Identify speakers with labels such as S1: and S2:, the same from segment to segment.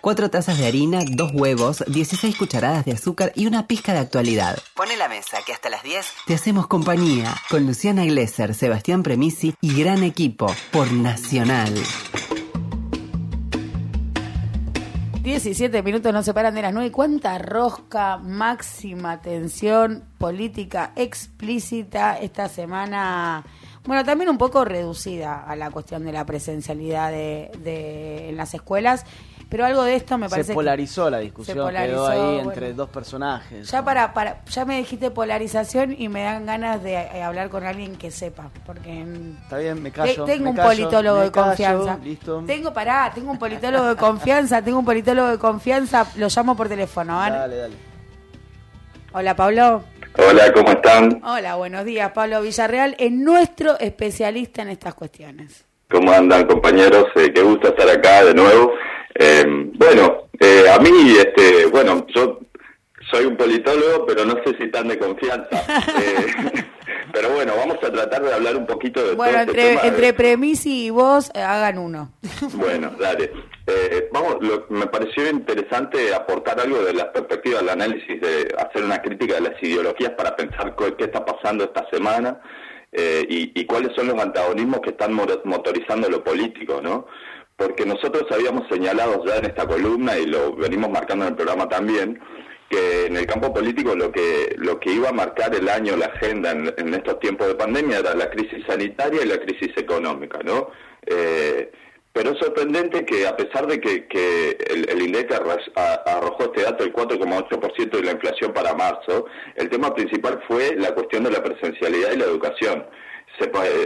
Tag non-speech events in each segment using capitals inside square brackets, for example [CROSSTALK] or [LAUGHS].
S1: 4 tazas de harina, 2 huevos, 16 cucharadas de azúcar y una pizca de actualidad. Pone la mesa que hasta las 10 te hacemos compañía con Luciana Glesser, Sebastián Premisi y gran equipo por Nacional.
S2: 17 minutos no se paran de las 9. ¿Cuánta rosca, máxima tensión política explícita esta semana? Bueno, también un poco reducida a la cuestión de la presencialidad de, en las escuelas. Pero algo de esto me parece.
S3: Se polarizó la discusión, quedó ahí entre dos personajes.
S2: Ya para, para, ya me dijiste polarización y me dan ganas de eh, hablar con alguien que sepa, porque
S3: está bien, me callo.
S2: tengo un politólogo de confianza. Tengo pará, tengo un politólogo de confianza, tengo un politólogo de confianza, lo llamo por teléfono, ¿vale? Dale, dale. Hola, Pablo.
S4: Hola, ¿cómo están?
S2: Hola, buenos días. Pablo Villarreal es nuestro especialista en estas cuestiones.
S4: ¿Cómo andan, compañeros? Eh, qué gusto estar acá de nuevo. Eh, bueno, eh, a mí, este, bueno, yo soy un politólogo, pero no sé si tan de confianza. [LAUGHS] pero bueno, vamos a tratar de hablar un poquito de
S2: bueno, este entre, entre Premisi y vos, hagan uno. [LAUGHS]
S4: bueno, dale. Eh, vamos, me pareció interesante aportar algo de la perspectiva del análisis, de hacer una crítica de las ideologías para pensar qué está pasando esta semana eh, y, cuáles son los antagonismos que están motorizando lo político, ¿no? Porque nosotros habíamos señalado ya en esta columna y lo venimos marcando en el programa también, que en el campo político lo que lo que iba a marcar el año, la agenda en, estos tiempos de pandemia era la crisis sanitaria y la crisis económica, ¿no? Eh, pero es sorprendente que a pesar de que, el, INDEC arrojó este dato del 4,8% de la inflación para marzo, el tema principal fue la cuestión de la presencialidad y la educación.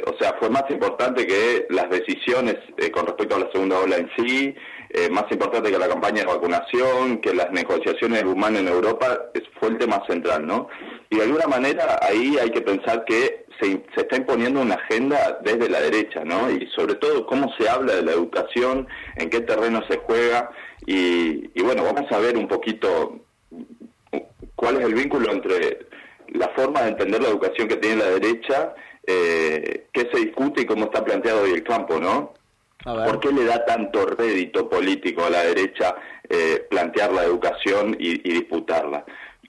S4: O sea, fue más importante que las decisiones eh, con respecto a la segunda ola en sí, eh, más importante que la campaña de vacunación, que las negociaciones humanas en Europa, fue el tema central, ¿no? Y de alguna manera ahí hay que pensar que se, está imponiendo una agenda desde la derecha, ¿no? Y sobre todo cómo se habla de la educación, en qué terreno se juega y, bueno, vamos a ver un poquito cuál es el vínculo entre la forma de entender la educación que tiene la derecha, eh, qué se discute y cómo está planteado hoy el campo, ¿no? ¿Por qué le da tanto rédito político a la derecha eh, plantear la educación y, y disputarla?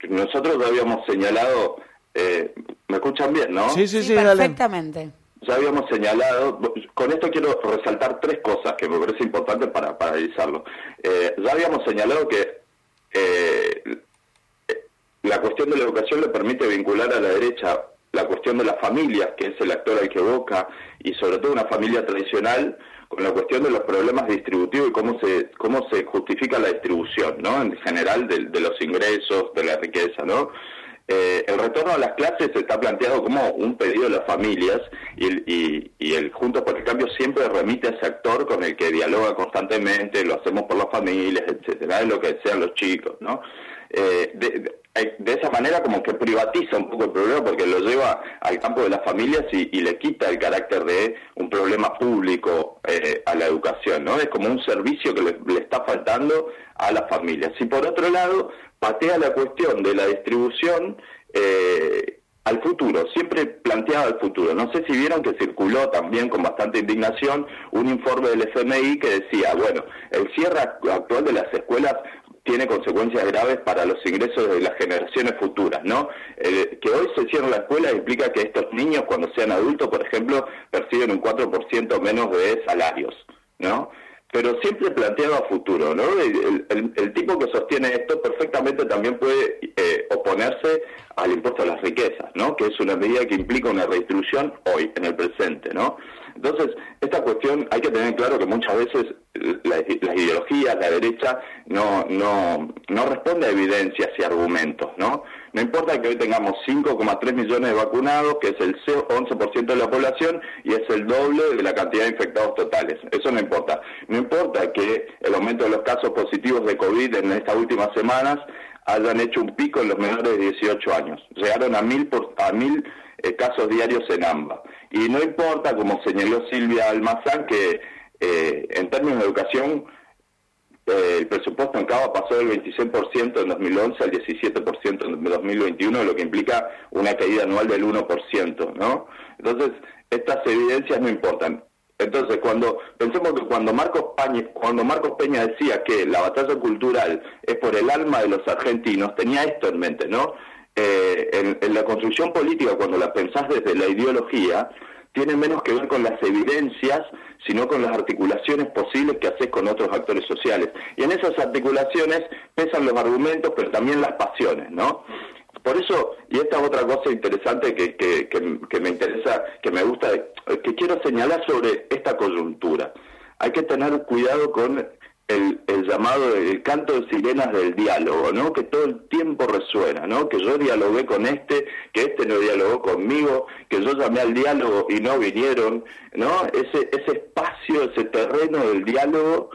S4: Nosotros lo habíamos señalado eh, ¿Me escuchan bien, no?
S2: Sí, sí, sí, perfectamente.
S4: Ya habíamos señalado, con esto quiero resaltar tres cosas que me parece importante para, para analizarlo. Eh, ya habíamos señalado que eh, la cuestión de la educación le permite vincular a la derecha la cuestión de las familias, que es el actor al que evoca, y sobre todo una familia tradicional, con la cuestión de los problemas distributivos y cómo se cómo se justifica la distribución, ¿no? En general de, de los ingresos, de la riqueza, ¿no? Eh, el retorno a las clases está planteado como un pedido de las familias y, el Juntos por el Cambio siempre remite a ese actor con el que dialoga constantemente, lo hacemos por las familias, etcétera, es lo que desean los chicos, ¿no? Eh, de, esa manera como que privatiza un poco el problema porque lo lleva al campo de las familias y, le quita el carácter de un problema público eh, a la educación, ¿no? Es como un servicio que le, está faltando a las familias. Y por otro lado, patea la cuestión de la distribución eh, al futuro, siempre planteada al futuro. No sé si vieron que circuló también con bastante indignación un informe del FMI que decía, bueno, el cierre actual de las escuelas tiene consecuencias graves para los ingresos de las generaciones futuras, ¿no? que hoy se cierre la escuela implica que estos niños cuando sean adultos, por ejemplo, perciben un 4% menos de salarios, ¿no? pero siempre planteado a futuro, ¿no? El, tipo que sostiene esto perfectamente también puede eh, oponerse al impuesto a las riquezas, ¿no? Que es una medida que implica una redistribución hoy, en el presente, ¿no? Entonces, esta cuestión hay que tener claro que muchas veces las ideologías, la derecha, no, no, no responde a evidencias y argumentos, ¿no? No importa que hoy tengamos 5,3 millones de vacunados, que es el 11% de la población y es el doble de la cantidad de infectados totales. Eso no importa. No importa que el aumento de los casos positivos de COVID en estas últimas semanas hayan hecho un pico en los menores de 18 años. Llegaron a mil, por, a mil eh, casos diarios en AMBA. Y no importa, como señaló Silvia Almazán, que eh, en términos de educación eh, el presupuesto en Cava pasó del 26% en 2011 al 17% en 2021, lo que implica una caída anual del 1%, ¿no? Entonces, estas evidencias no importan. Entonces, cuando pensemos que cuando Marcos, Peña, cuando Marcos Peña decía que la batalla cultural es por el alma de los argentinos, tenía esto en mente, ¿no? Eh, en, la construcción política, cuando la pensás desde la ideología, tiene menos que ver con las evidencias, sino con las articulaciones posibles que haces con otros actores sociales. Y en esas articulaciones pesan los argumentos, pero también las pasiones, ¿no? Por eso, y esta es otra cosa interesante que, que, que, me interesa, que me gusta, que quiero señalar sobre esta coyuntura. Hay que tener cuidado con el, el, llamado, el canto de sirenas del diálogo, ¿no? Que todo el tiempo resuena, ¿no? Que yo dialogué con este, que este no dialogó conmigo, que yo llamé al diálogo y no vinieron, ¿no? Ese, ese espacio, ese terreno del diálogo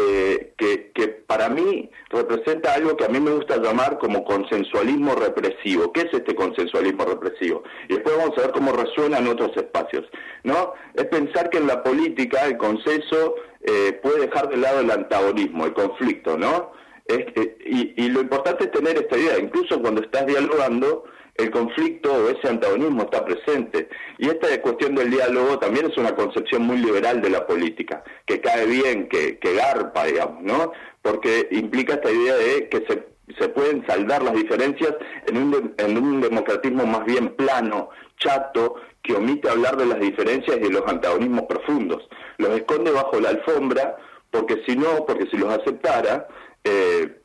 S4: eh, que, que, para mí representa algo que a mí me gusta llamar como consensualismo represivo. ¿Qué es este consensualismo represivo? Y después vamos a ver cómo resuena en otros espacios. ¿no? Es pensar que en la política el consenso eh, puede dejar de lado el antagonismo, el conflicto, ¿no? y, y lo importante es tener esta idea, incluso cuando estás dialogando, el conflicto o ese antagonismo está presente. Y esta cuestión del diálogo también es una concepción muy liberal de la política, que cae bien, que, que garpa, digamos, ¿no? Porque implica esta idea de que se, se pueden saldar las diferencias en un, en un democratismo más bien plano, chato, que omite hablar de las diferencias y de los antagonismos profundos. Los esconde bajo la alfombra, porque si no, porque si los aceptara, eh,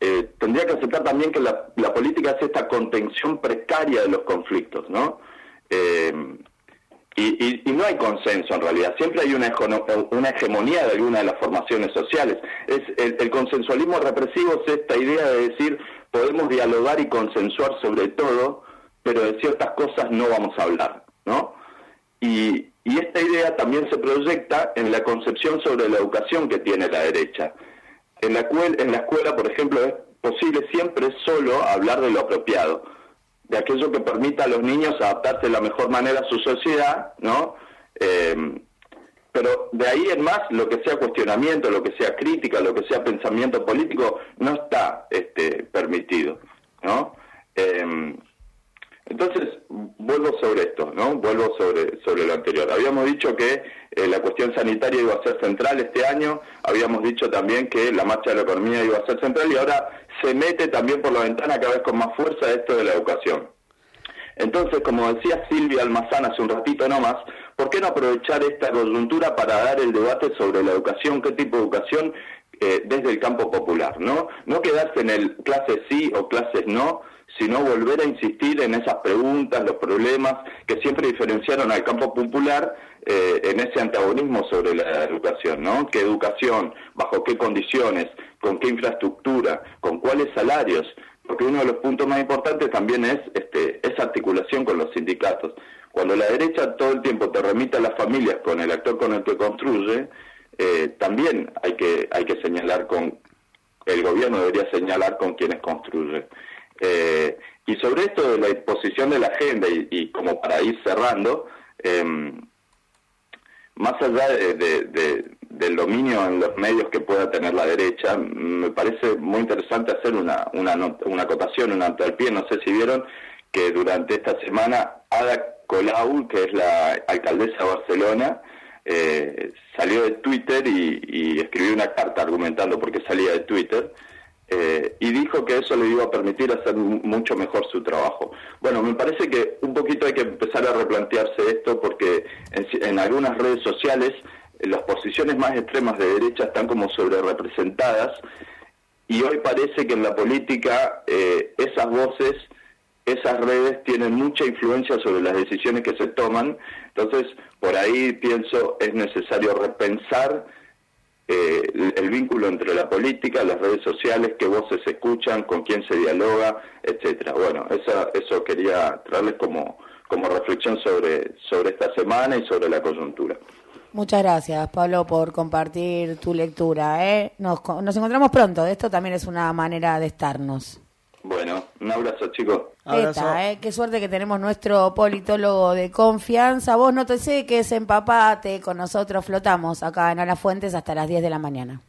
S4: eh, tendría que aceptar también que la, política es esta contención precaria de los conflictos, ¿no? Eh, y, no hay consenso en realidad, siempre hay una, hegemonía de alguna de las formaciones sociales. Es el, consensualismo represivo es esta idea de decir podemos dialogar y consensuar sobre todo, pero de ciertas cosas no vamos a hablar, ¿no? Y, y esta idea también se proyecta en la concepción sobre la educación que tiene la derecha. En la, en la escuela, por ejemplo, es posible siempre solo hablar de lo apropiado, de aquello que permita a los niños adaptarse de la mejor manera a su sociedad, ¿no? Eh, pero de ahí en más, lo que sea cuestionamiento, lo que sea crítica, lo que sea pensamiento político, no está este, permitido, ¿no? Eh, entonces, vuelvo sobre esto, ¿no? Vuelvo sobre, sobre lo anterior. Habíamos dicho que eh, la cuestión sanitaria iba a ser central este año, habíamos dicho también que la marcha de la economía iba a ser central y ahora se mete también por la ventana cada vez con más fuerza esto de la educación. Entonces, como decía Silvia Almazán hace un ratito nomás, ¿por qué no aprovechar esta coyuntura para dar el debate sobre la educación, qué tipo de educación eh, desde el campo popular, ¿no? No quedarse en el clase sí o clases no, sino volver a insistir en esas preguntas, los problemas que siempre diferenciaron al campo popular eh, en ese antagonismo sobre la educación, ¿no? ¿Qué educación? ¿Bajo qué condiciones? ¿Con qué infraestructura? ¿Con cuáles salarios? Porque uno de los puntos más importantes también es este, esa articulación con los sindicatos. Cuando la derecha todo el tiempo te remite a las familias con el actor con el que construye, eh, también hay que, hay que señalar con, el gobierno debería señalar con quienes construye. Eh, y sobre esto de la exposición de la agenda y, como para ir cerrando, em, más allá de, del dominio en los medios que pueda tener la derecha, me parece muy interesante hacer una, una, una acotación, un pie. No sé si vieron que durante esta semana Ada Colau, que es la alcaldesa de Barcelona, eh, salió de Twitter y, y escribió una carta argumentando por qué salía de Twitter eh, y dijo que eso le iba a permitir hacer mucho mejor su trabajo. Bueno, me parece que un poquito hay que empezar a replantearse esto porque en, algunas redes sociales eh, las posiciones más extremas de derecha están como sobre representadas y hoy parece que en la política eh, esas voces, esas redes tienen mucha influencia sobre las decisiones que se toman. Entonces, por ahí pienso es necesario repensar eh, el, vínculo entre la política, las redes sociales, qué voces se escuchan, con quién se dialoga, etcétera. Bueno, eso, eso quería traerles como, como reflexión sobre, sobre esta semana y sobre la coyuntura.
S2: Muchas gracias, Pablo, por compartir tu lectura. ¿eh? Nos, nos encontramos pronto. Esto también es una manera de estarnos.
S4: Bueno, un abrazo, chicos.
S2: ¿Eh? Qué suerte que tenemos nuestro politólogo de confianza. Vos no te sé que es empapate, con nosotros flotamos acá en Alafuentes hasta las 10 de la mañana.